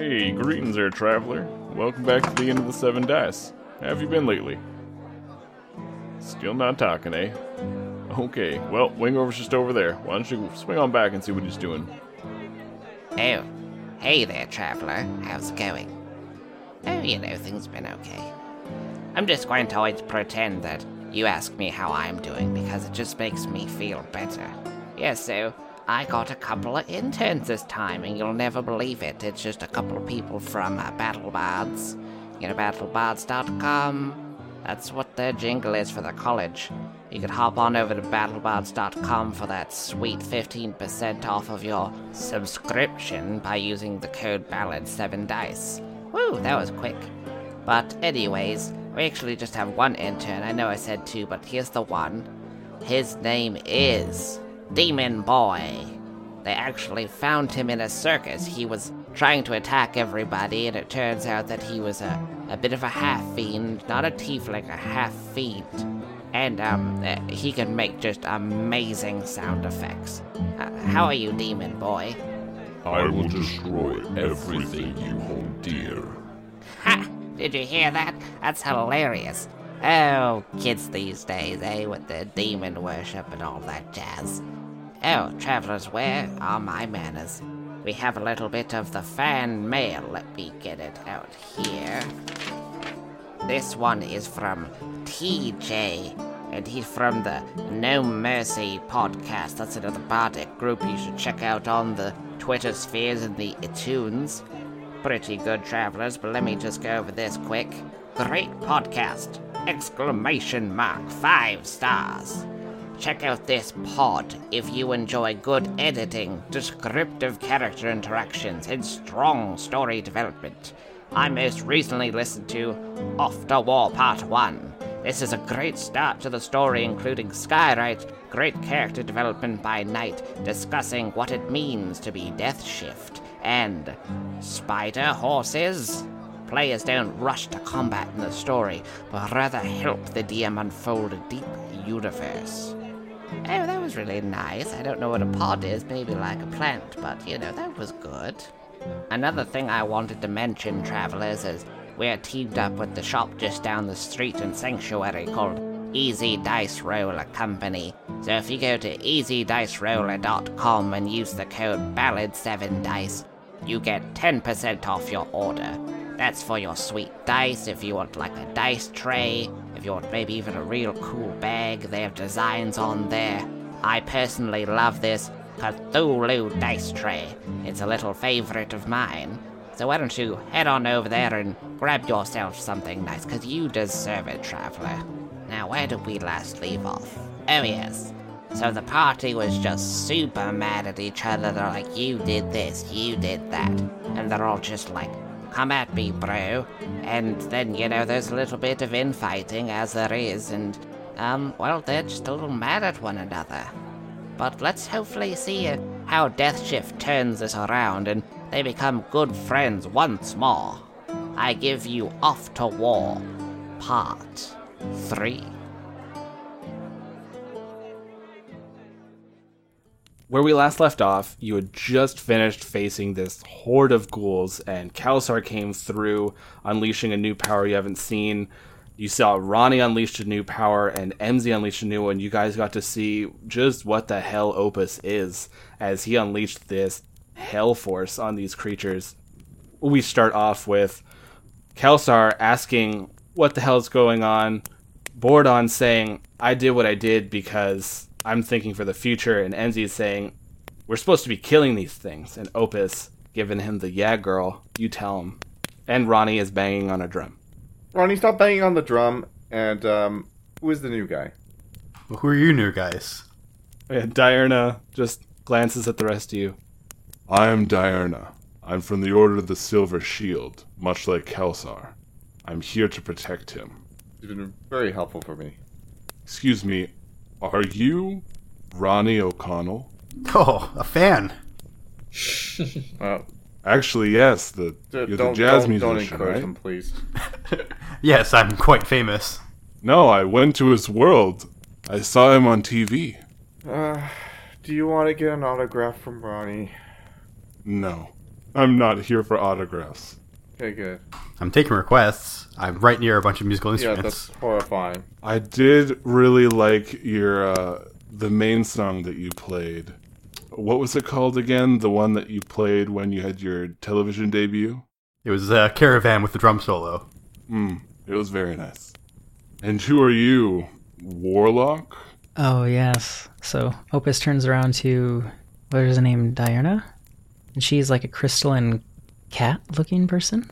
Hey, greetings there, traveler. Welcome back to the end of the Seven Dice. How have you been lately? Still not talking, eh? Okay, well, Wingover's just over there. Why don't you swing on back and see what he's doing? Oh, hey there, traveler. How's it going? Oh, you know, things been okay. I'm just going to always pretend that you ask me how I'm doing because it just makes me feel better. Yeah, so I got a couple of interns this time, and you'll never believe it. It's just a couple of people from uh, BattleBards. You know, battlebards.com. That's what their jingle is for the college. You could hop on over to battlebards.com for that sweet 15% off of your subscription by using the code BALLAD7DICE. Woo, that was quick. But, anyways, we actually just have one intern. I know I said two, but here's the one. His name is Demon Boy. They actually found him in a circus. He was trying to attack everybody, and it turns out that he was a, a bit of a half fiend, not a tiefling, a half fiend. And um, uh, he can make just amazing sound effects. Uh, how are you, Demon Boy? I will destroy everything you hold dear. Ha! Did you hear that? That's hilarious. Oh, kids these days, eh, with the demon worship and all that jazz. Oh, travelers, where are my manners? We have a little bit of the fan mail. Let me get it out here. This one is from TJ, and he's from the No Mercy podcast. That's another bardic group you should check out on the Twitter spheres and the iTunes. Pretty good travelers, but let me just go over this quick. Great podcast! Exclamation mark, five stars. Check out this pod if you enjoy good editing, descriptive character interactions, and strong story development. I most recently listened to After War Part 1. This is a great start to the story, including Skywrite, great character development by Knight, discussing what it means to be Death Shift, and Spider Horses. Players don't rush to combat in the story, but rather help the DM unfold a deep universe. Oh, that was really nice. I don't know what a pod is, maybe like a plant, but you know, that was good. Another thing I wanted to mention, travelers, is we're teamed up with the shop just down the street in Sanctuary called Easy Dice Roller Company. So if you go to easydiceroller.com and use the code BALLAD7DICE, you get 10% off your order. That's for your sweet dice if you want like a dice tray, if you want maybe even a real cool bag, they have designs on there. I personally love this Cthulhu dice tray. It's a little favorite of mine. So why don't you head on over there and grab yourself something nice, because you deserve it, traveler. Now, where did we last leave off? Oh, yes. So the party was just super mad at each other. They're like, you did this, you did that. And they're all just like, come at me, bro. And then, you know, there's a little bit of infighting, as there is, and, um, well, they're just a little mad at one another. But let's hopefully see uh, how Death Shift turns this around and they become good friends once more. I give you Off to War, Part 3. Where we last left off, you had just finished facing this horde of ghouls, and Kelsar came through, unleashing a new power you haven't seen. You saw Ronnie unleashed a new power, and MZ unleashed a new one. You guys got to see just what the hell Opus is as he unleashed this hell force on these creatures. We start off with Kelsar asking what the hell's going on, Borodon saying, I did what I did because I'm thinking for the future, and Enzi is saying, We're supposed to be killing these things, and Opus giving him the yeah girl, you tell him. And Ronnie is banging on a drum. Ronnie, stop banging on the drum. And um, who is the new guy? Well, who are you new guys? And Diurna just glances at the rest of you. I am Diurna. I'm from the Order of the Silver Shield, much like Kelsar. I'm here to protect him. You've been very helpful for me. Excuse me, are you Ronnie O'Connell? Oh, a fan. Well, Actually, yes. The you're don't, the jazz don't, don't musician, encourage right? him, please. Yes, I'm quite famous. No, I went to his world. I saw him on TV. Uh, do you want to get an autograph from Ronnie? No. I'm not here for autographs. Okay, good. I'm taking requests. I'm right near a bunch of musical instruments. Yeah, that's horrifying. I did really like your uh, the main song that you played. What was it called again? The one that you played when you had your television debut? It was a caravan with the drum solo. Mm, it was very nice. And who are you? Warlock? Oh, yes. So Opus turns around to, what is her name, Diurna? And she's like a crystalline cat looking person.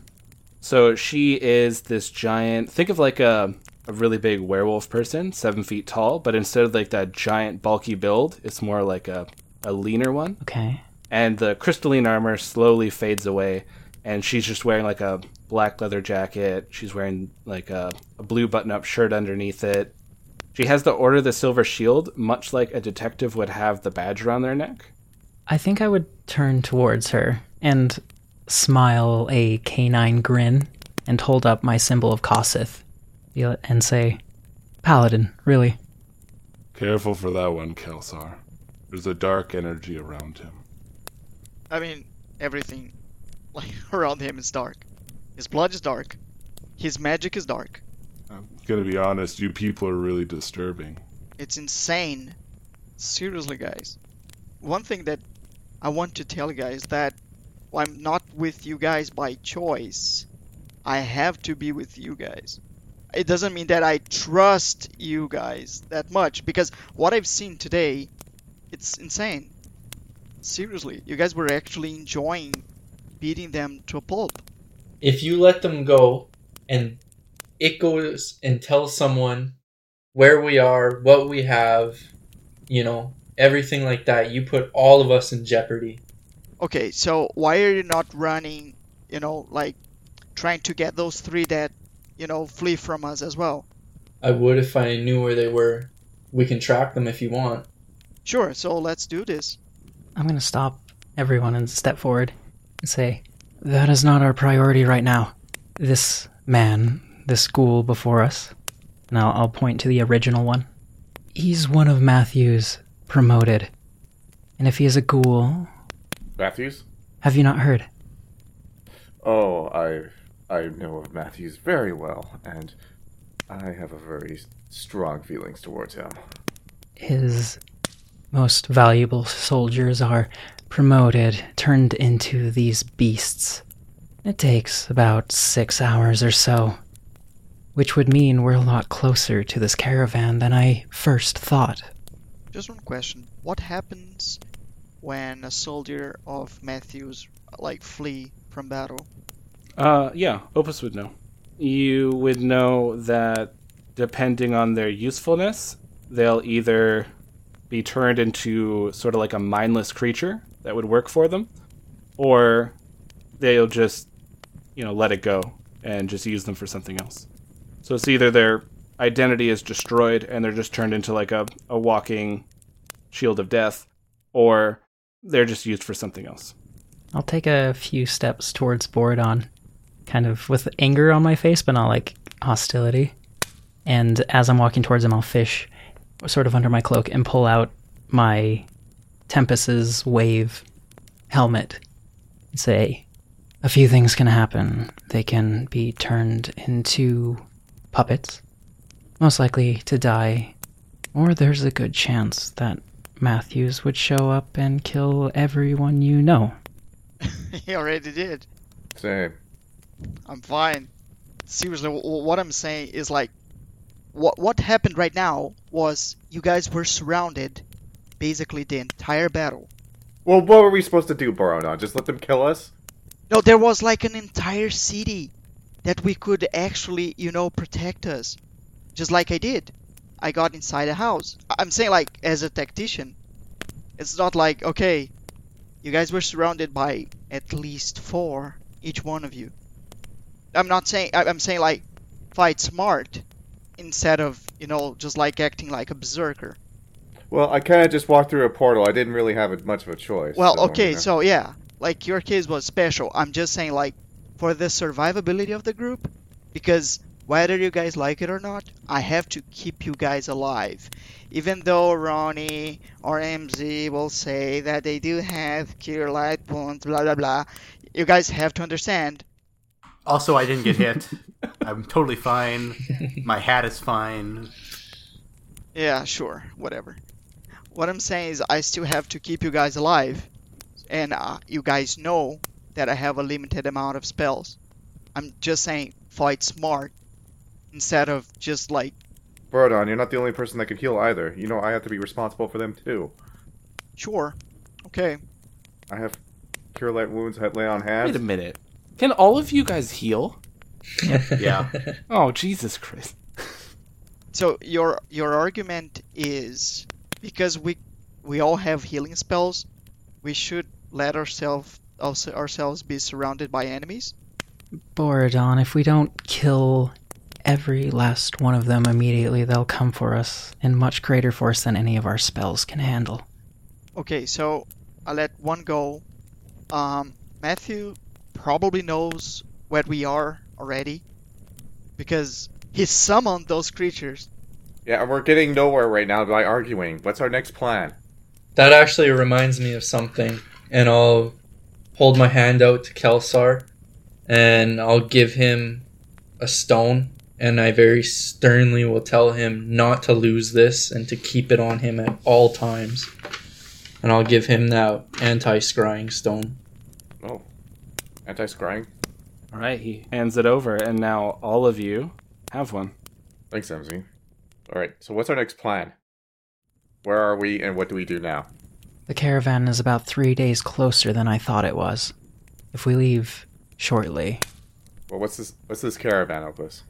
So she is this giant. Think of like a a really big werewolf person, seven feet tall, but instead of like that giant bulky build, it's more like a a leaner one. Okay. And the crystalline armor slowly fades away, and she's just wearing like a black leather jacket. She's wearing like a, a blue button-up shirt underneath it. She has the Order of the Silver Shield, much like a detective would have the badge around their neck. I think I would turn towards her and smile a canine grin and hold up my symbol of Kossith Yeah, and say, Paladin, really. Careful for that one, Kelsar. There's a dark energy around him. I mean, everything like around him is dark. His blood is dark. His magic is dark. I'm gonna be honest, you people are really disturbing. It's insane. Seriously, guys. One thing that I want to tell you guys that I'm not with you guys by choice. I have to be with you guys. It doesn't mean that I trust you guys that much because what I've seen today, it's insane. Seriously, you guys were actually enjoying beating them to a pulp. if you let them go and it goes and tells someone where we are, what we have, you know, everything like that, you put all of us in jeopardy. Okay, so why are you not running, you know, like trying to get those three that, you know, flee from us as well? I would if I knew where they were. We can track them if you want. Sure, so let's do this. I'm going to stop everyone and step forward and say, That is not our priority right now. This man, this ghoul before us, and I'll, I'll point to the original one. He's one of Matthew's promoted. And if he is a ghoul, Matthews? have you not heard? Oh, I I know of Matthews very well, and I have a very strong feelings towards him. His most valuable soldiers are promoted, turned into these beasts. It takes about six hours or so, which would mean we're a lot closer to this caravan than I first thought. Just one question. What happens when a soldier of Matthews like flee from battle? Uh, yeah, Opus would know. You would know that depending on their usefulness, they'll either be turned into sort of like a mindless creature that would work for them, or they'll just, you know, let it go and just use them for something else. So it's either their identity is destroyed and they're just turned into like a, a walking shield of death, or they're just used for something else. I'll take a few steps towards Borodon, kind of with anger on my face, but not like hostility. And as I'm walking towards him, I'll fish sort of under my cloak and pull out my Tempest's wave helmet and say, A few things can happen. They can be turned into puppets, most likely to die, or there's a good chance that Matthews would show up and kill everyone you know. he already did. Same. I'm fine. Seriously, w- w- what I'm saying is like, what what happened right now was you guys were surrounded, basically the entire battle. Well, what were we supposed to do, Baronon? Uh, just let them kill us? No, there was like an entire city that we could actually, you know, protect us, just like I did. I got inside a house. I'm saying like as a tactician, it's not like okay, you guys were surrounded by at least four, each one of you. I'm not saying I'm saying like fight smart instead of you know just like acting like a berserker. Well, I kind of just walked through a portal. I didn't really have much of a choice. Well, so, okay, you know. so yeah, like your case was special. I'm just saying, like, for the survivability of the group, because whether you guys like it or not, I have to keep you guys alive. Even though Ronnie or MZ will say that they do have cure light wounds, blah blah blah, you guys have to understand. Also, I didn't get hit. I'm totally fine. My hat is fine. Yeah, sure, whatever. What I'm saying is, I still have to keep you guys alive, and uh, you guys know that I have a limited amount of spells. I'm just saying, fight smart instead of just like, Borodon, you're not the only person that could heal either. You know I have to be responsible for them too. sure, okay. I have cure light wounds that lay on hands. Wait a minute. Can all of you guys heal? Yeah. Oh, Jesus Christ. So your your argument is because we we all have healing spells, we should let ourselves ourselves be surrounded by enemies. Borodon, if we don't kill every last one of them immediately, they'll come for us in much greater force than any of our spells can handle. Okay, so I let one go. Um, Matthew probably knows where we are already because he summoned those creatures. Yeah, we're getting nowhere right now by arguing. What's our next plan? That actually reminds me of something, and I'll hold my hand out to Kelsar, and I'll give him a stone, and I very sternly will tell him not to lose this and to keep it on him at all times. And I'll give him that anti scrying stone. Oh, anti scrying. All right, he hands it over, and now all of you have one. Thanks, MZ. All right, so what's our next plan? Where are we, and what do we do now? The caravan is about three days closer than I thought it was. If we leave shortly, Well, what's this? What's this caravan, Opus?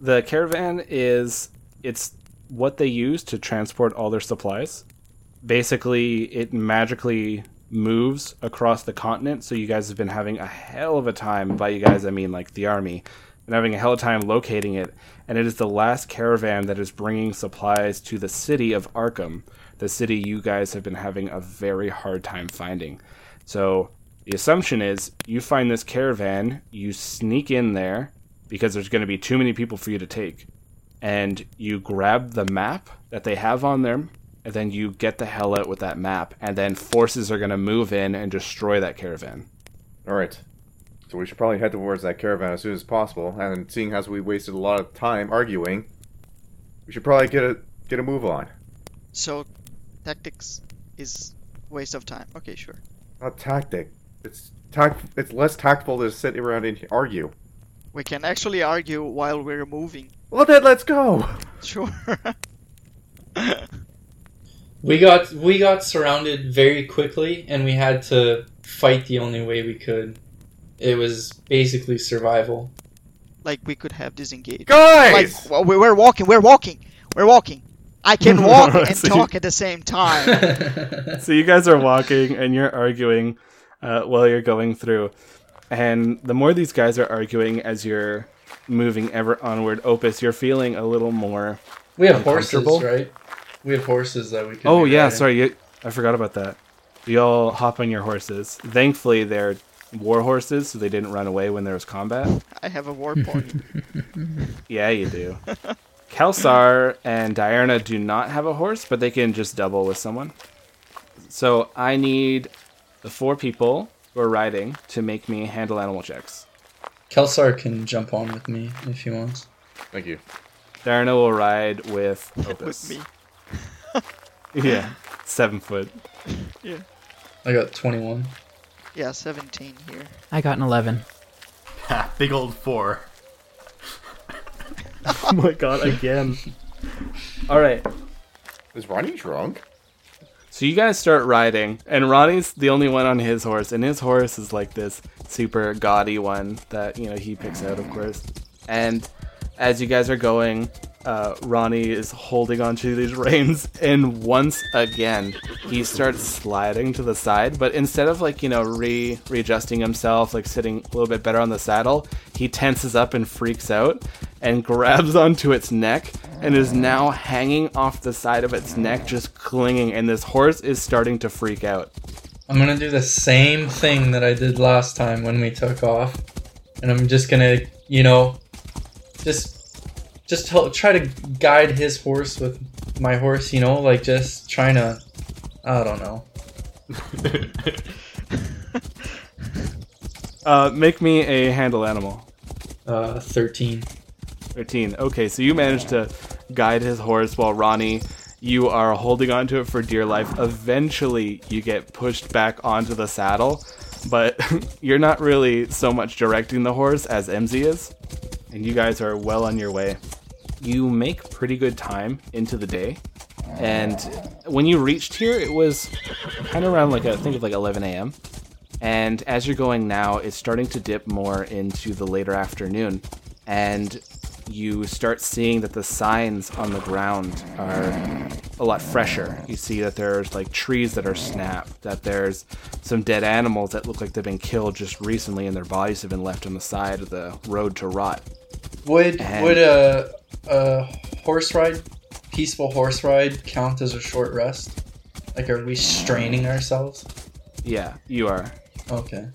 The caravan is it's what they use to transport all their supplies. Basically, it magically moves across the continent, so you guys have been having a hell of a time. By you guys, I mean like the army, and having a hell of a time locating it. And it is the last caravan that is bringing supplies to the city of Arkham, the city you guys have been having a very hard time finding. So the assumption is you find this caravan, you sneak in there because there's going to be too many people for you to take, and you grab the map that they have on them, and then you get the hell out with that map, and then forces are going to move in and destroy that caravan. All right. So we should probably head towards that caravan as soon as possible. And seeing as we wasted a lot of time arguing, we should probably get a get a move on. So tactics is waste of time. Okay, sure. Not tactic. It's tact. It's less tactful to sit around and argue. We can actually argue while we're moving. Well, then let's go. Sure. We got we got surrounded very quickly, and we had to fight the only way we could. It was basically survival. like we could have disengaged. Guys! Like well, we- we're walking. We're walking. We're walking. I can walk and So you- talk at the same time. So you guys are walking and you're arguing uh, while you're going through, and the more these guys are arguing as you're moving ever onward, Opus, you're feeling a little more. we have horses, Uncomfortable? right? We have horses that we can. Oh yeah, riding. sorry, you, I forgot about that. You all hop on your horses. Thankfully, they're war horses, so they didn't run away when there was combat. I have a war point. Yeah, you do. Kelsar and Diurna do not have a horse, but they can just double with someone. So I need the four people who are riding to make me handle animal checks. Kelsar can jump on with me if he wants. Thank you. Diurna will ride with Opus. with me. Yeah, seven foot. Yeah. I got twenty one. Yeah, 17 here. I got an 11. Ha, Big old four. Oh my god, again. All right. Is Ronnie drunk? So you guys start riding, and Ronnie's the only one on his horse, and his horse is like this super gaudy one that you know he picks out, of course. And as you guys are going, uh, Ronnie is holding onto these reins, and once again he starts sliding to the side. But instead of like you know re readjusting himself, like sitting a little bit better on the saddle, he tenses up and freaks out and grabs onto its neck and is now hanging off the side of its neck, just clinging. And this horse is starting to freak out. I'm gonna do the same thing that I did last time when we took off, and I'm just gonna, you know, just just help, try to guide his horse with my horse. You know, like just trying to, I don't know. Uh, make me a handle animal. Uh, 13. 13. Okay, so you managed to guide his horse while Ronnie, you are holding onto it for dear life. Eventually, you get pushed back onto the saddle, but you're not really so much directing the horse as MZ is, and you guys are well on your way. You make pretty good time into the day, and when you reached here, it was kind of around like I think of like 11 a.m. And as you're going now, it's starting to dip more into the later afternoon. And you start seeing that the signs on the ground are a lot fresher. You see that there's like trees that are snapped, that there's some dead animals that look like they've been killed just recently and their bodies have been left on the side of the road to rot. Would And- would a a horse ride, peaceful horse ride, count as a short rest? Like, are we straining ourselves? Yeah, you are. Okay.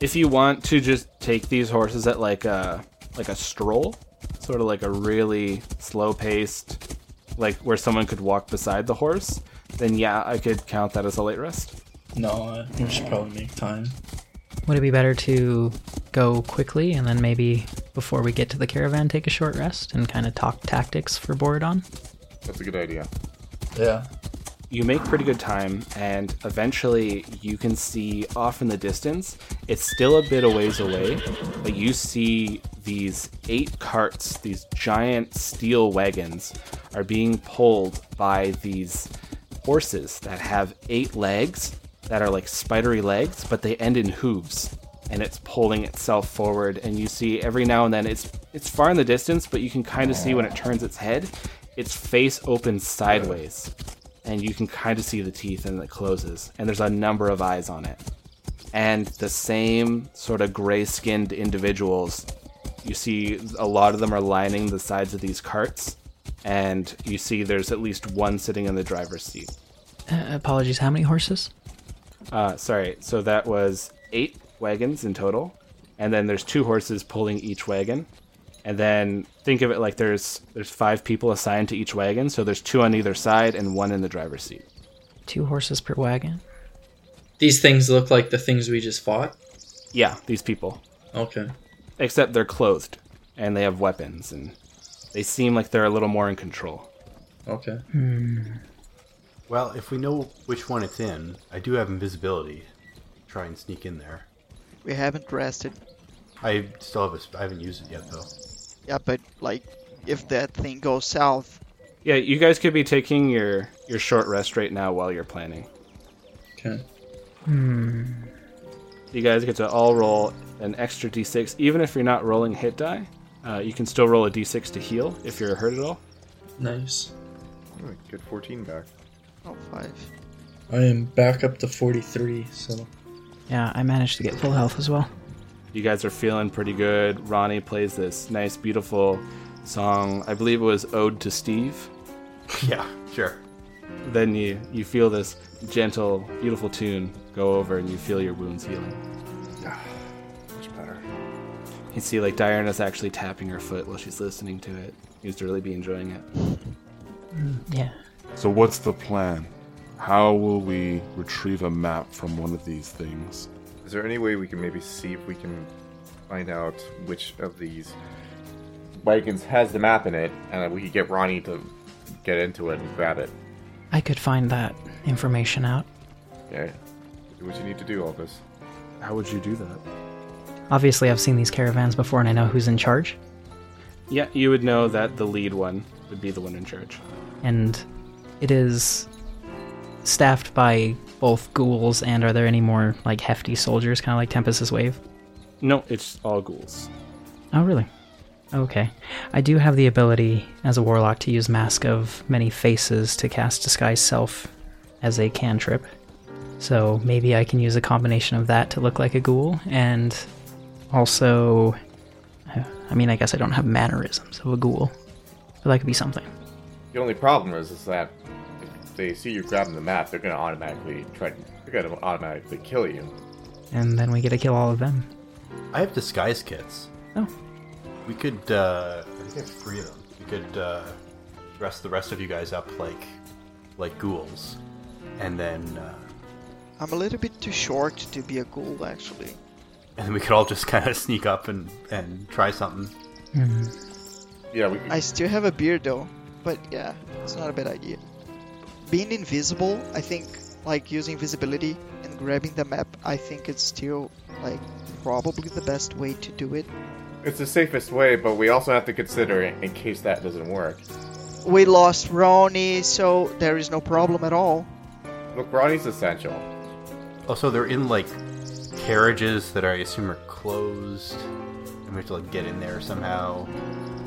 If you want to just take these horses at like a like a stroll, sort of like a really slow paced, like where someone could walk beside the horse, then yeah, I could count that as a late rest. No, uh, we should probably make time. Would it be better to go quickly and then maybe before we get to the caravan take a short rest and kind of talk tactics for Borodon? That's a good idea. Yeah. you make pretty good time and eventually you can see off in the distance it's still a bit a ways away but you see these eight carts these giant steel wagons are being pulled by these horses that have eight legs that are like spidery legs but they end in hooves and it's pulling itself forward and you see every now and then it's it's far in the distance but you can kind of see when it turns its head its face opens sideways and you can kind of see the teeth and it closes and there's a number of eyes on it and the same sort of gray skinned individuals you see a lot of them are lining the sides of these carts and you see there's at least one sitting in the driver's seat Uh, apologies, how many horses? uh, sorry so that was eight wagons in total and then there's two horses pulling each wagon and then think of it like there's there's five people assigned to each wagon so there's two on either side and one in the driver's seat Two horses per wagon? These things look like the things we just fought. yeah these people Okay. except they're clothed and they have weapons and they seem like they're a little more in control. Okay. Hmm. Well, if we know which one it's in, I do have invisibility. Try and sneak in there. We haven't rested. I still have a. sp- I haven't used it yet though. Yeah, but like, if that thing goes south, Yeah, you guys could be taking your your short rest right now while you're planning. Okay. Hmm. You guys get to all roll an extra d6, even if you're not rolling hit die. Uh, you can still roll a d6 to heal if you're hurt at all. Nice. Get 14 back. oh five. I am back up to 43, so. Yeah, I managed to get full health as well. You guys are feeling pretty good. Ronnie plays this nice, beautiful song. I believe it was "Ode to Steve." yeah, sure. Then you you feel this gentle, beautiful tune go over, and you feel your wounds healing. Much better. You see, like Diana's actually tapping her foot while she's listening to it. Seems to really be enjoying it. Yeah. So what's the plan? How will we retrieve a map from one of these things? Is there any way we can maybe see if we can find out which of these wagons has the map in it, and we could get Ronnie to get into it and grab it? I could find that information out. Okay. Do what you need to do, all this. How would you do that? Obviously, I've seen these caravans before and I know who's in charge. Yeah, you would know that the lead one would be the one in charge. And it is staffed by both ghouls and are there any more like hefty soldiers, kind of like Tempest's Wave? No, it's all ghouls. Oh, really? Okay. I do have the ability as a warlock to use Mask of Many Faces to cast Disguise Self as a cantrip. So maybe I can use a combination of that to look like a ghoul, and also. Uh, I mean, I guess I don't have mannerisms of a ghoul, but that could be something. The only problem is, is that if they see you grabbing the map, they're gonna automatically try. To, They're gonna automatically kill you. And then we get to kill all of them. I have disguise kits. Oh. We could. uh I think I have three of them. We could uh, dress the rest of you guys up like, like ghouls, and then. Uh, I'm a little bit too short to be a ghoul, actually. and then we could all just kind of sneak up and and try something. Yeah, we. I still have a beard though, but yeah, it's not a bad idea. Being invisible, I think, like using visibility and grabbing the map, I think it's still like probably the best way to do it. It's the safest way, but we also have to consider it in case that doesn't work. We lost Ronnie, so there is no problem at all. Look, Ronnie's essential. Also, they're in like carriages that I assume are closed, and we have to like get in there somehow.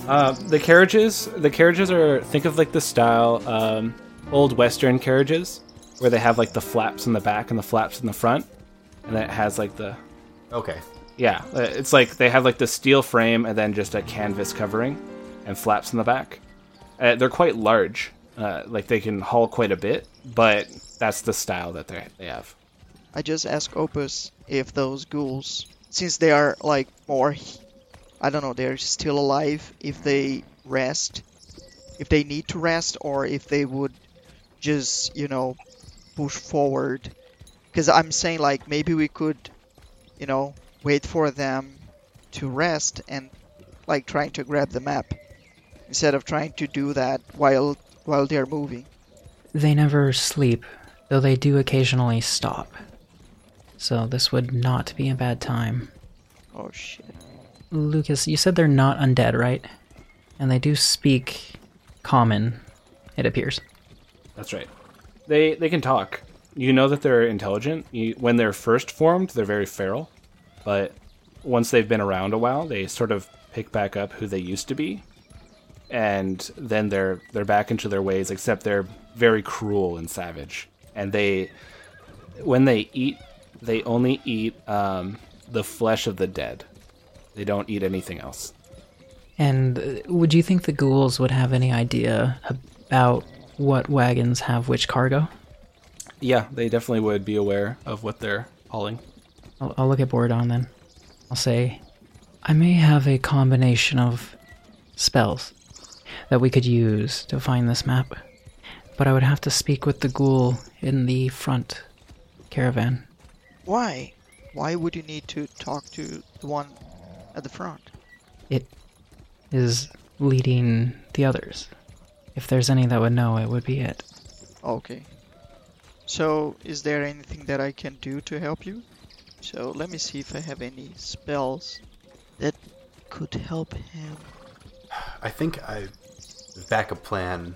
Uh, the carriages, the carriages are think of like the style um, old Western carriages, where they have like the flaps in the back and the flaps in the front, and it has like the Okay. yeah, uh, it's like they have like the steel frame and then just a canvas covering and flaps in the back. Uh, they're quite large, uh, like they can haul quite a bit, but that's the style that they they have. I just ask Opus if those ghouls, since they are like more, I don't know, they're still alive, if they rest, if they need to rest, or if they would just, you know, push forward. Because I'm saying, like, maybe we could, you know, wait for them to rest and, like, trying to grab the map instead of trying to do that while while they're moving. They never sleep, though they do occasionally stop. So this would not be a bad time. Oh shit. Lucas, you said they're not undead, right? And they do speak common, it appears. That's right. They they can talk. You know that they're intelligent. You, when they're first formed, they're very feral, but once they've been around a while, they sort of pick back up who they used to be, and then they're they're back into their ways. Except they're very cruel and savage, and they when they eat, they only eat um, the flesh of the dead. They don't eat anything else. And uh, would you think the ghouls would have any idea about what wagons have which cargo? Yeah, they definitely would be aware of what they're hauling. I'll, I'll look at Borodon then. I'll say, I may have a combination of spells that we could use to find this map, but I would have to speak with the ghoul in the front caravan. Why? Why would you need to talk to the one at the front? It is leading the others. If there's any that would know, it would be it. Okay. So, is there anything that I can do to help you? So, let me see if I have any spells that could help him. I think I have a backup plan.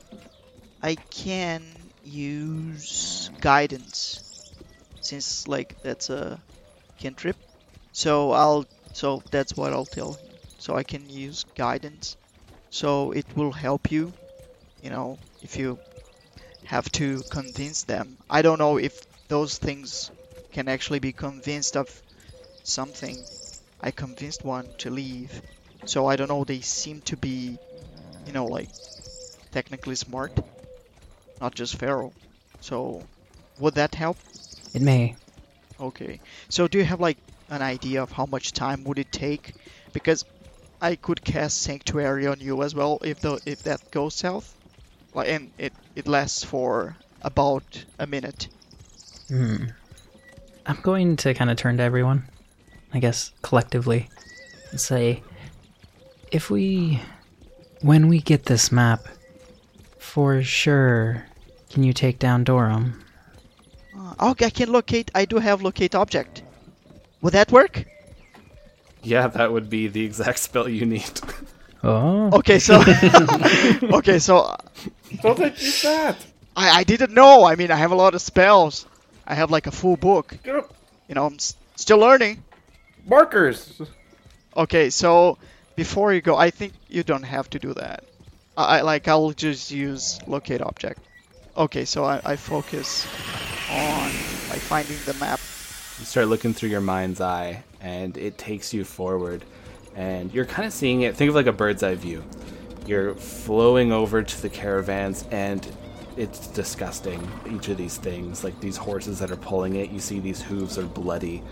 I can use guidance since like that's a cantrip. So I'll so that's what I'll tell him. So I can use guidance. So it will help you, you know, if you have to convince them. I don't know if those things can actually be convinced of something. I convinced one to leave. So I don't know, they seem to be, you know, like technically smart, not just feral. So would that help? It may. Okay. So do you have like an idea of how much time would it take? Because I could cast Sanctuary on you as well if the if that goes south. Like and it it lasts for about a minute. Hmm. I'm going to kind of turn to everyone, I guess collectively, and say, if we, when we get this map, for sure, can you take down Dorum? Uh, okay, I can locate. I do have locate object. Would that work? Yeah, that would be the exact spell you need. Oh. Okay, so okay, so Don't take use that. I I didn't know. I mean, I have a lot of spells. I have like a full book. You know, I'm s- still learning. Markers. Okay, so before you go, I think you don't have to do that. I, I like I'll just use locate object. Okay, so I, I focus on like finding the map. You start looking through your mind's eye, and it takes you forward, and you're kind of seeing it. Think of like a bird's eye view. You're flowing over to the caravans, and it's disgusting. Each of these things, like these horses that are pulling it, you see these hooves are bloody,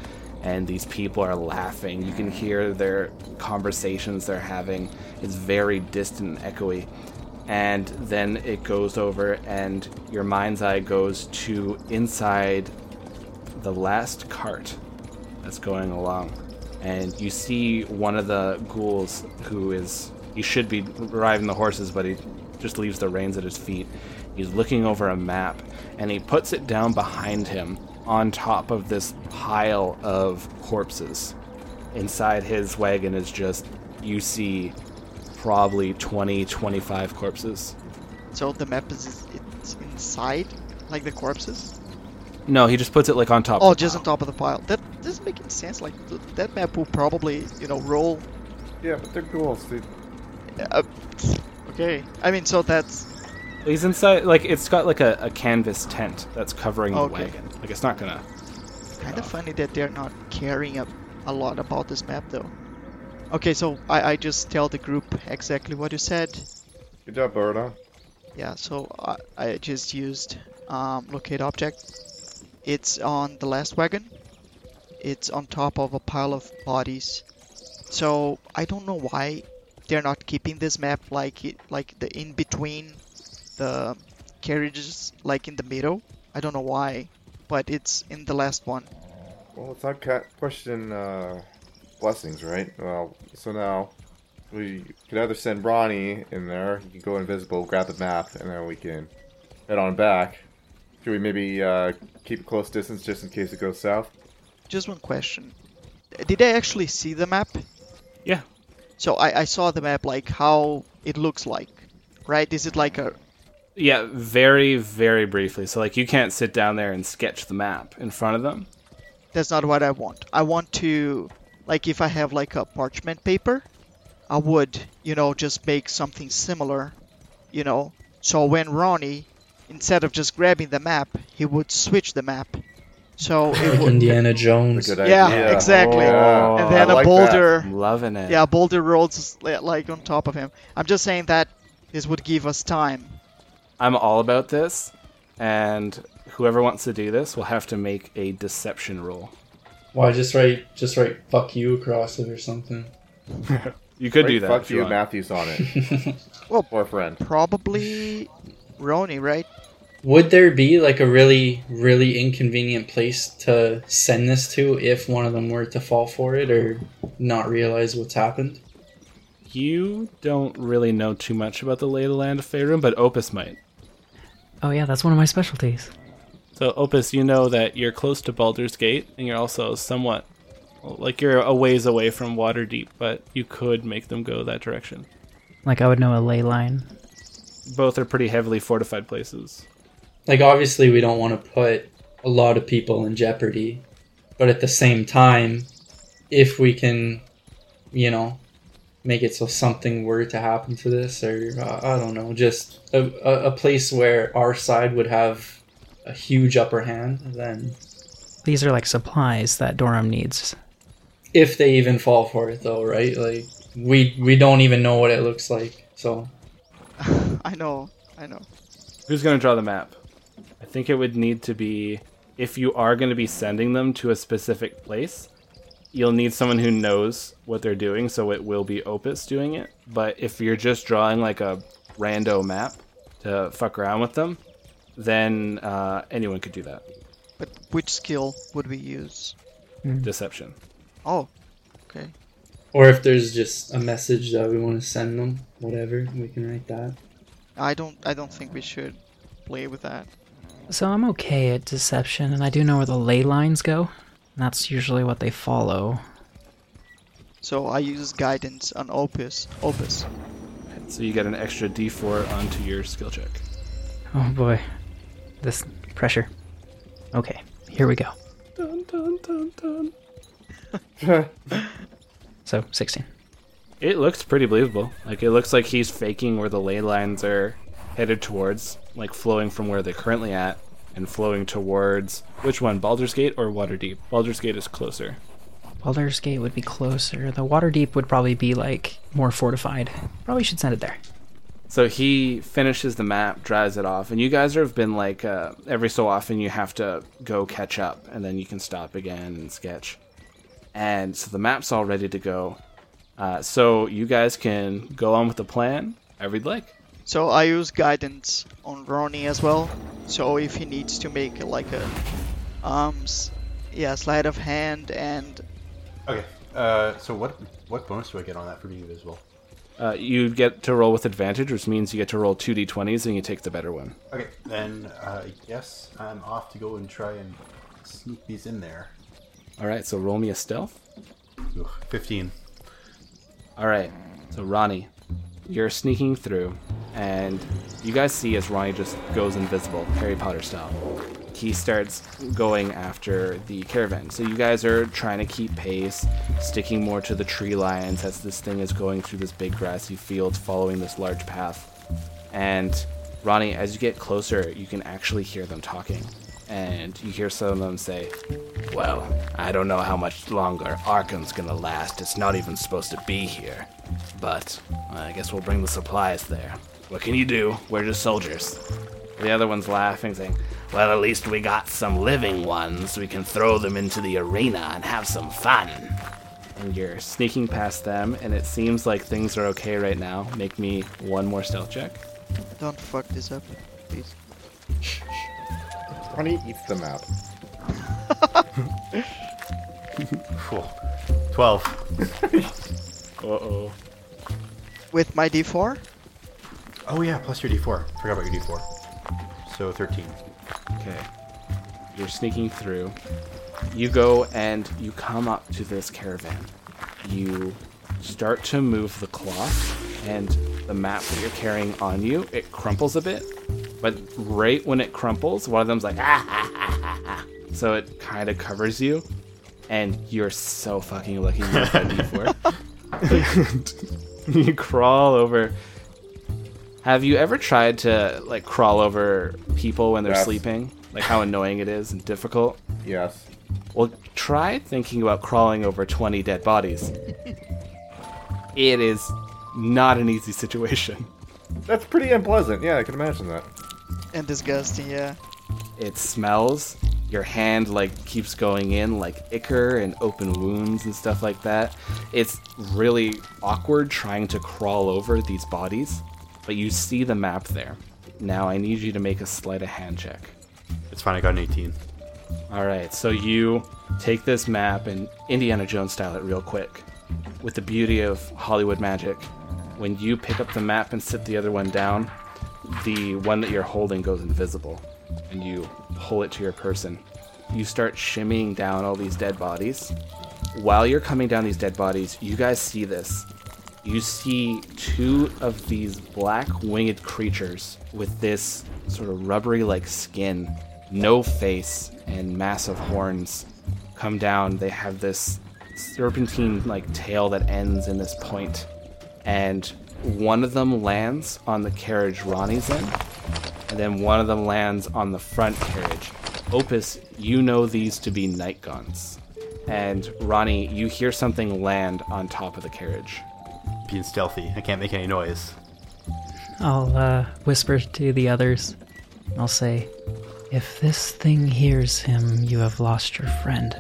and these people are laughing. You can hear their conversations they're having. It's very distant and echoey. And then it goes over, and your mind's eye goes to inside the last cart that's going along. and you see one of the ghouls who is he should be riding the horses, but he just leaves the reins at his feet. He's looking over a map, and he puts it down behind him on top of this pile of corpses. Inside his wagon is just you see probably 20 25 corpses. So the map is it's inside, like the corpses. No, he just puts it like on top. Oh, of the just pile. on top of the pile. That doesn't make any sense. Like th- that map will probably, you know, roll. Yeah, but they're ghouls, dude. Uh, okay. I mean, so that's He's inside, like it's got like a, a canvas tent that's covering the Okay. wagon. Like it's not gonna. kind of funny that they're not caring a, a lot about this map, though. Okay, so I, I just tell the group exactly what you said. Good job, Borodon. Yeah, so I, I just used um, locate object. It's on the last wagon. It's on top of a pile of bodies. So I don't know why they're not keeping this map like it, like the in between the carriages, like in the middle. I don't know why, but it's in the last one. Well, it's not ca- question uh, blessings, right? Well, so now we could either send Ronnie in there. He can go invisible, grab the map, and then we can head on back. Should we maybe uh, keep a close distance just in case it goes south? Just one question. Did I actually see the map? Yeah. So I, I saw the map, like how it looks like, right? Is it like a Yeah, very very briefly. So like you can't sit down there and sketch the map in front of them. that's not what I want. I want to, like, if I have like a parchment paper, I would, you know, just make something similar, you know. So when Ronnie, instead of just grabbing the map, he would switch the map. So it Like would, Indiana Jones. a good Yeah, exactly. Yeah. and then I a like boulder, I'm loving it. yeah, boulder rolls like on top of him. I'm just saying that this would give us time. I'm all about this, and whoever wants to do this will have to make a deception roll. Why just write just write fuck you across it or something? You could Right, do that. Fuck if you you, want. Matthews on it. Well- or friend. Probably Ronnie, right? Would there be like a really, really inconvenient place to send this to if one of them were to fall for it or not realize what's happened? You don't really know too much about the lay of the land of Faerun, but Opus might. Oh yeah, that's one of my specialties. So Opus, you know that you're close to Baldur's Gate, and you're also somewhat like you're a ways away from Waterdeep, but you could make them go that direction. Like I would know a ley line. Both are pretty heavily fortified places. Like obviously we don't want to put a lot of people in jeopardy, but at the same time, if we can, you know, make it so something were to happen to this, or uh, I don't know, just a, a, a place where our side would have a huge upper hand, then These are like supplies that Dorum needs. if they even fall for it though right like we we don't even know what it looks like so I know, I know. Who's going to draw the map? I think it would need to be if you are going to be sending them to a specific place, you'll need someone who knows what they're doing, so it will be Opus doing it. But if you're just drawing like a rando map to fuck around with them, then uh, anyone could do that. But which skill would we use? Deception. Oh, okay. or if there's just a message that we want to send them whatever we can write that I don't. I don't think we should play with that. So I'm okay at deception, and I do know where the ley lines go. And that's usually what they follow. So I use guidance on Opus. Opus. So you get an extra d4 onto your skill check. Oh boy, this pressure. Okay, here we go. Dun, dun, dun, dun. So 16. It looks pretty believable. Like it looks like he's faking where the ley lines are headed towards, like flowing from where they're currently at and flowing towards which one, Baldur's Gate or Waterdeep? Baldur's Gate is closer. Baldur's Gate would be closer. The Waterdeep would probably be like more fortified. Probably should send it there. So he finishes the map, drives it off, and you guys have been like uh, every so often you have to go catch up, and then you can stop again and sketch. And so the map's all ready to go. Uh, so you guys can go on with the plan. However you'd like. So I use guidance on Ronnie as well. So if he needs to make like a, um, s- yeah, sleight of hand and Okay. Uh, so what what bonus do I get on that for being invisible? Uh, you get to roll with advantage, which means you get to roll two d20s and you take the better one. Okay, then uh, I guess I'm off to go and try and sneak these in there. All right, so roll me a stealth. Ugh, Fifteen. All right, so Ronnie, you're sneaking through, and you guys see as Ronnie just goes invisible, Harry Potter style. He starts going after the caravan. So you guys are trying to keep pace, sticking more to the tree lines as this thing is going through this big grassy field, following this large path. And Ronnie, as you get closer, you can actually hear them talking. And you hear some of them say, Well, I don't know how much longer Arkham's gonna last. It's not even supposed to be here. But I guess we'll bring the supplies there. What can you do? We're just soldiers. The other one's laughing, saying, Well, at least we got some living ones. We can throw them into the arena and have some fun. And you're sneaking past them, and it seems like things are okay right now. Make me one more stealth check. Don't fuck this up, please. Ronnie eats the map. Phew. Twelve. Uh oh. With my D4? Oh yeah, plus your D4. Forgot about your D4. So thirteen. Okay. You're sneaking through. You go and you come up to this caravan. You start to move the cloth, and the map that you're carrying on you, it crumples a bit. But right when it crumples, one of them's like, ah, ah, ah, ah, ah. So it kind of covers you, and you're so fucking lucky you that D4. you crawl over. Have you ever tried to like crawl over people when they're Yes. sleeping? Like how annoying it is and difficult? Yes. Well, try thinking about crawling over 20 dead bodies. It is not an easy situation. That's pretty unpleasant. Yeah, I can imagine that. And disgusting, yeah. It smells. Your hand like keeps going in like ichor and open wounds and stuff like that. It's really awkward trying to crawl over these bodies, but you see the map there. Now I need you to make a sleight of hand check. It's fine. I got an eighteen. All right, so you take this map and Indiana Jones style it real quick. With the beauty of Hollywood magic, when you pick up the map and sit the other one down, the one that you're holding goes invisible, and you pull it to your person. You start shimmying down all these dead bodies. While you're coming down these dead bodies, you guys see this. You see two of these black winged creatures with this sort of rubbery like skin, no face, and massive horns come down. They have this serpentine like tail that ends in this point. And one of them lands on the carriage Ronnie's in, and then one of them lands on the front carriage. Opus, you know these to be night gaunts. And Ronnie, you hear something land on top of the carriage. Being stealthy. I can't make any noise. I'll uh, whisper to the others. I'll say, If this thing hears him, you have lost your friend.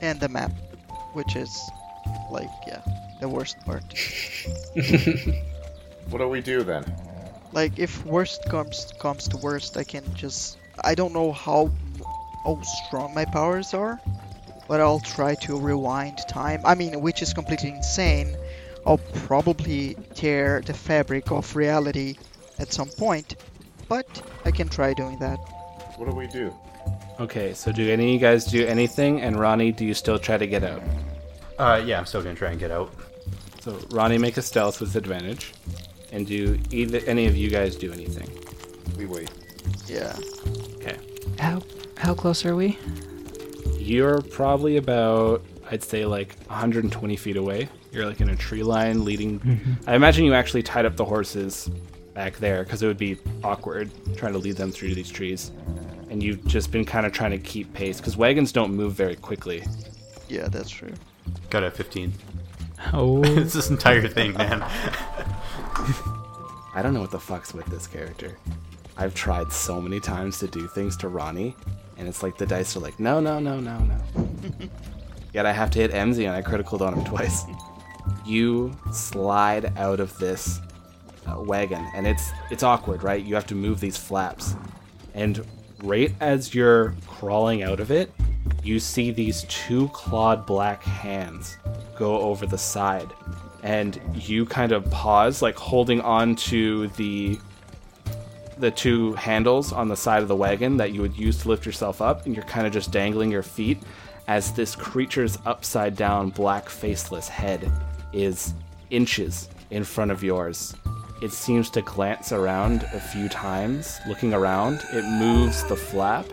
And the map, which is, like, yeah, the worst part. What do we do then? Like, if worst comes comes to worst, I can just. I don't know how how strong my powers are, but I'll try to rewind time. I mean, which is completely insane. I'll probably tear the fabric of reality at some point, but I can try doing that. What do we do? Okay, so do any of you guys do anything? And Ronnie, do you still try to get out? Uh, yeah, I'm still gonna try and get out. So Ronnie, make a stealth with advantage. And do either any of you guys do anything? We wait. Yeah. Okay. How how close are we? You're probably about, I'd say, like 120 feet away. You're like in a tree line leading. I imagine you actually tied up the horses back there because it would be awkward trying to lead them through these trees. And you've just been kind of trying to keep pace because wagons don't move very quickly. Yeah, that's true. Got a 15. Oh, it's this entire thing, man. I don't know what the fuck's with this character. I've tried so many times to do things to Ronnie, and it's like the dice are like, no, no, no, no, no. Yet I have to hit MZ and I critical on him twice. You slide out of this uh, wagon, and it's it's awkward, right? You have to move these flaps, and right as you're crawling out of it, you see these two clawed black hands go over the side. And you kind of pause, like holding on to the the two handles on the side of the wagon that you would use to lift yourself up, and you're kind of just dangling your feet as this creature's upside down black faceless head is inches in front of yours. It seems to glance around a few times, looking around. It moves the flap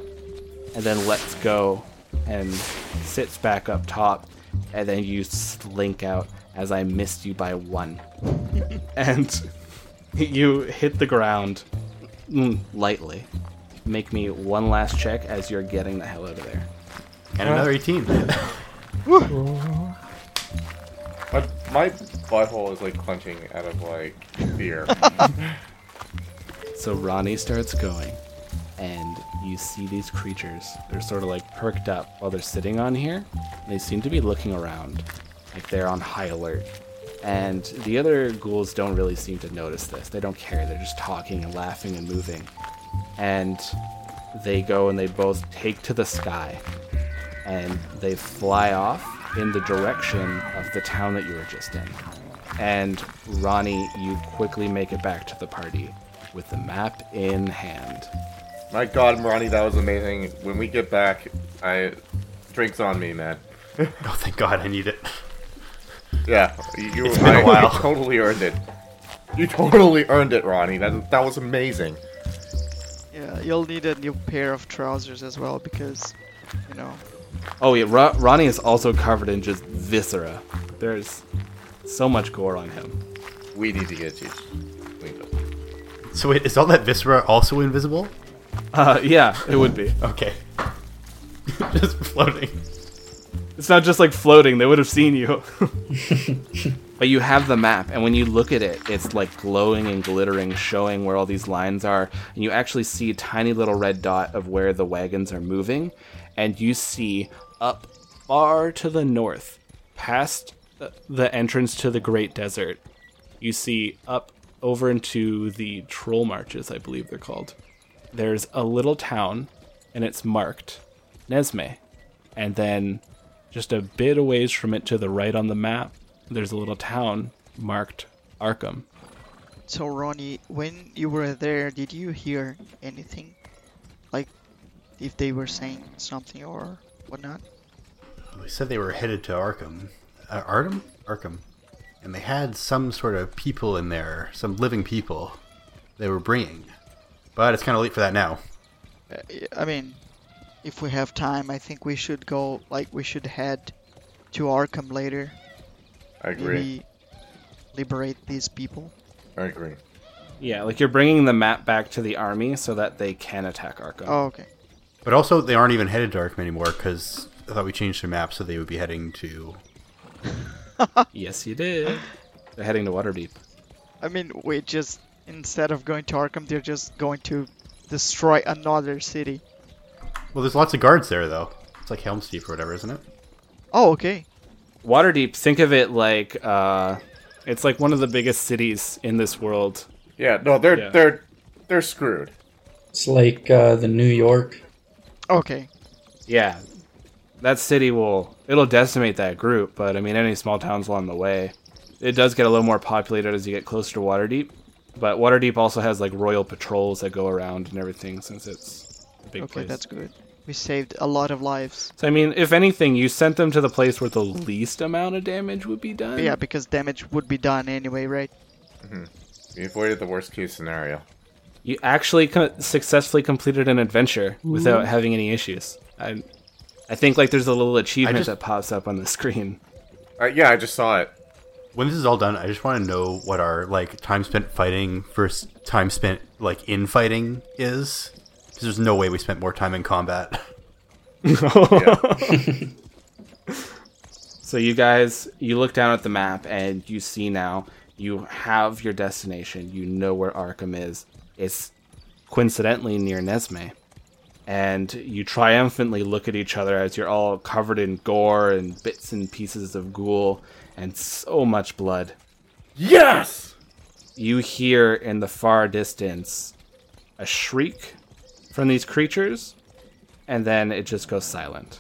and then lets go and sits back up top. And then you slink out as I missed you by one. and you hit the ground mm, lightly. Make me one last check as you're getting the hell out of there. And another 18. My, my butthole is like clenching out of like fear. So Ronnie starts going, and you see these creatures. They're sort of like perked up while they're sitting on here. They seem to be looking around, like they're on high alert. And the other ghouls don't really seem to notice this. They don't care. They're just talking and laughing and moving. And they go and they both take to the sky, and they fly off in the direction of the town that you were just in. And Ronnie, you quickly make it back to the party with the map in hand. My God, Ronnie, that was amazing. When we get back, I drinks on me, man. oh, thank God, I need it. Yeah, you. It's been a I- while. You totally earned it. You totally earned it, Ronnie. That that was amazing. Yeah, you'll need a new pair of trousers as well because, you know. Oh yeah, Ro- Ronnie is also covered in just viscera. There's so much gore on him. We need to get you cleaned up. So wait, is all that viscera also invisible? Uh, yeah, it would be. Okay. Just floating. It's not just like floating; they would have seen you. but you have the map, and when you look at it, it's like glowing and glittering, showing where all these lines are. And you actually see a tiny little red dot of where the wagons are moving, and you see up far to the north, past the- the entrance to the Great Desert. You see up over into the Troll Marches, I believe they're called. There's a little town, and it's marked Nesme. And then just a bit a ways from it to the right on the map, there's a little town marked Arkham. So, Ronnie, when you were there, did you hear anything? Like, if they were saying something or whatnot? They said they were headed to Arkham. Uh, Arkham? Arkham. And they had some sort of people in there, some living people they were bringing. But it's kind of late for that now. Uh, I mean, if we have time, I think we should go, like, we should head to Arkham later. I agree. Maybe liberate these people. I agree. Yeah, like you're bringing the map back to the army so that they can attack Arkham. Oh, okay. But also, they aren't even headed to Arkham anymore because I thought we changed the map so they would be heading to. Yes, you did. They're heading to Waterdeep. I mean, we just, instead of going to Arkham, they're just going to destroy another city. Well, there's lots of guards there, though. It's like Helm's Deep or whatever, isn't it? Oh, okay. Waterdeep, think of it like uh, it's like one of the biggest cities in this world. Yeah, no, they're Yeah. they're they're screwed. It's like uh, the New York. Okay. Yeah, that city will it'll decimate that group, but I mean any small towns along the way. It does get a little more populated as you get closer to Waterdeep, but Waterdeep also has like royal patrols that go around and everything since it's a big Okay, place. that's good. We saved a lot of lives. So I mean, if anything, you sent them to the place where the least amount of damage would be done. Yeah, because damage would be done anyway, right? We avoided the worst case scenario. You actually co- successfully completed an adventure without having any issues. I, I think like there's a little achievement just- that pops up on the screen. Uh, yeah, I just saw it. When this is all done, I just want to know what our like time spent fighting versus time spent like in fighting is. Because there's no way we spent more time in combat. So you guys, you look down at the map and you see now you have your destination. You know where Arkham is. It's coincidentally near Nesme. And you triumphantly look at each other as you're all covered in gore and bits and pieces of ghoul and so much blood. Yes. you hear in the far distance a shriek from these creatures, and then it just goes silent.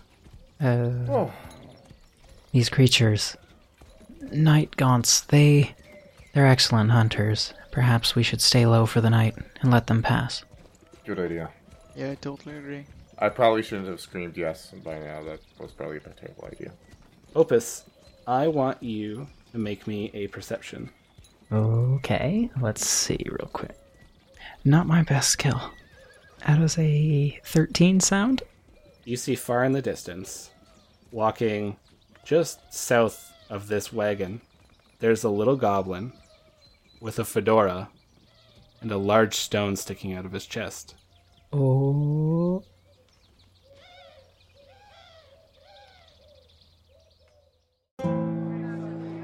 Uh, These creatures, night gaunts, they they're excellent hunters. Perhaps we should stay low for the night and let them pass. Good idea. Yeah, I totally agree. I probably shouldn't have screamed yes by now. That was probably a terrible idea. Opus, I want you to make me a perception. Okay, let's see real quick. Not my best skill. How does a 13 sound? You see far in the distance, walking just south of this wagon, there's a little goblin with a fedora and a large stone sticking out of his chest. Oh.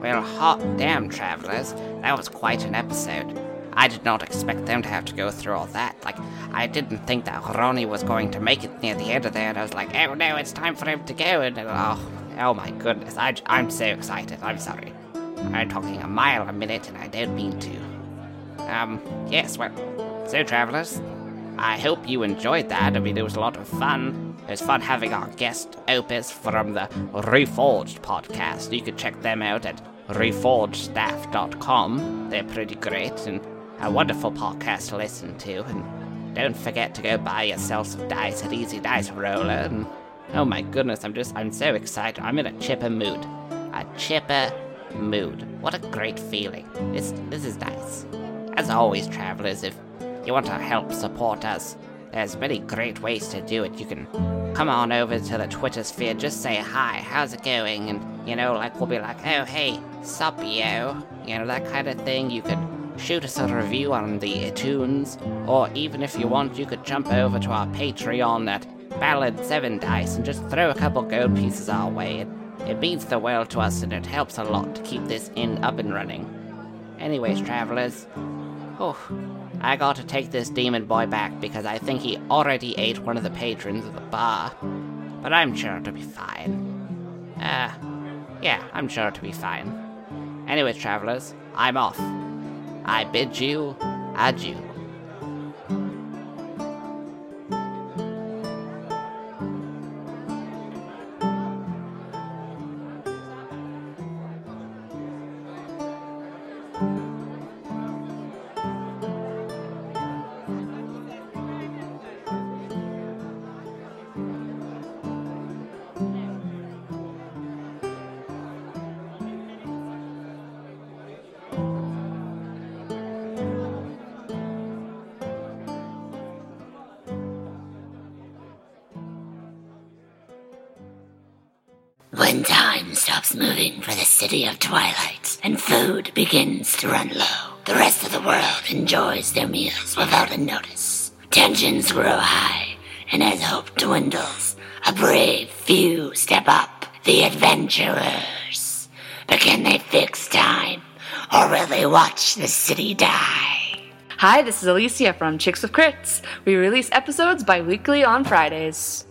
Well, hot damn, travelers. That was quite an episode. I did not expect them to have to go through all that. Like, I didn't think that Ronnie was going to make it near the end of there, and I was like, oh no, it's time for him to go. And oh, oh my goodness, I, I'm so excited. I'm sorry. I'm talking a mile a minute, and I don't mean to. Um, yes, well, so travelers, I hope you enjoyed that. I mean, it was a lot of fun. It was fun having our guest Opus from the Reforged podcast. You can check them out at reforgedstaff.com. They're pretty great and a wonderful podcast to listen to. And don't forget to go buy yourself some dice at Easy Dice Roller. And oh my goodness, I'm just, I'm so excited. I'm in a chipper mood. A chipper mood. What a great feeling. This, this is nice. As always, travelers, if you want to help support us, there's many great ways to do it. You can come on over to the Twitter sphere, just say hi, how's it going? And, you know, like, we'll be like, oh, hey, sup, yo? You know, that kind of thing. You could shoot us a review on the iTunes, or even if you want, you could jump over to our Patreon at Ballad 7 Dice and just throw a couple gold pieces our way. It, it means the world to us and it helps a lot to keep this inn up and running. Anyways, travelers, oh, I got to take this demon boy back because I think he already ate one of the patrons of the bar. But I'm sure it'll be fine. Uh, yeah, I'm sure it'll be fine. Anyways, travelers, I'm off. I bid you adieu. Twilight and food begins to run low, the rest of the world enjoys their meals without a notice. Tensions grow high, and as hope dwindles, a brave few step up, the adventurers. But can they fix time, or will they watch the city die? Hi, this is Alicia from Chicks with Crits. We release episodes bi weekly on Fridays.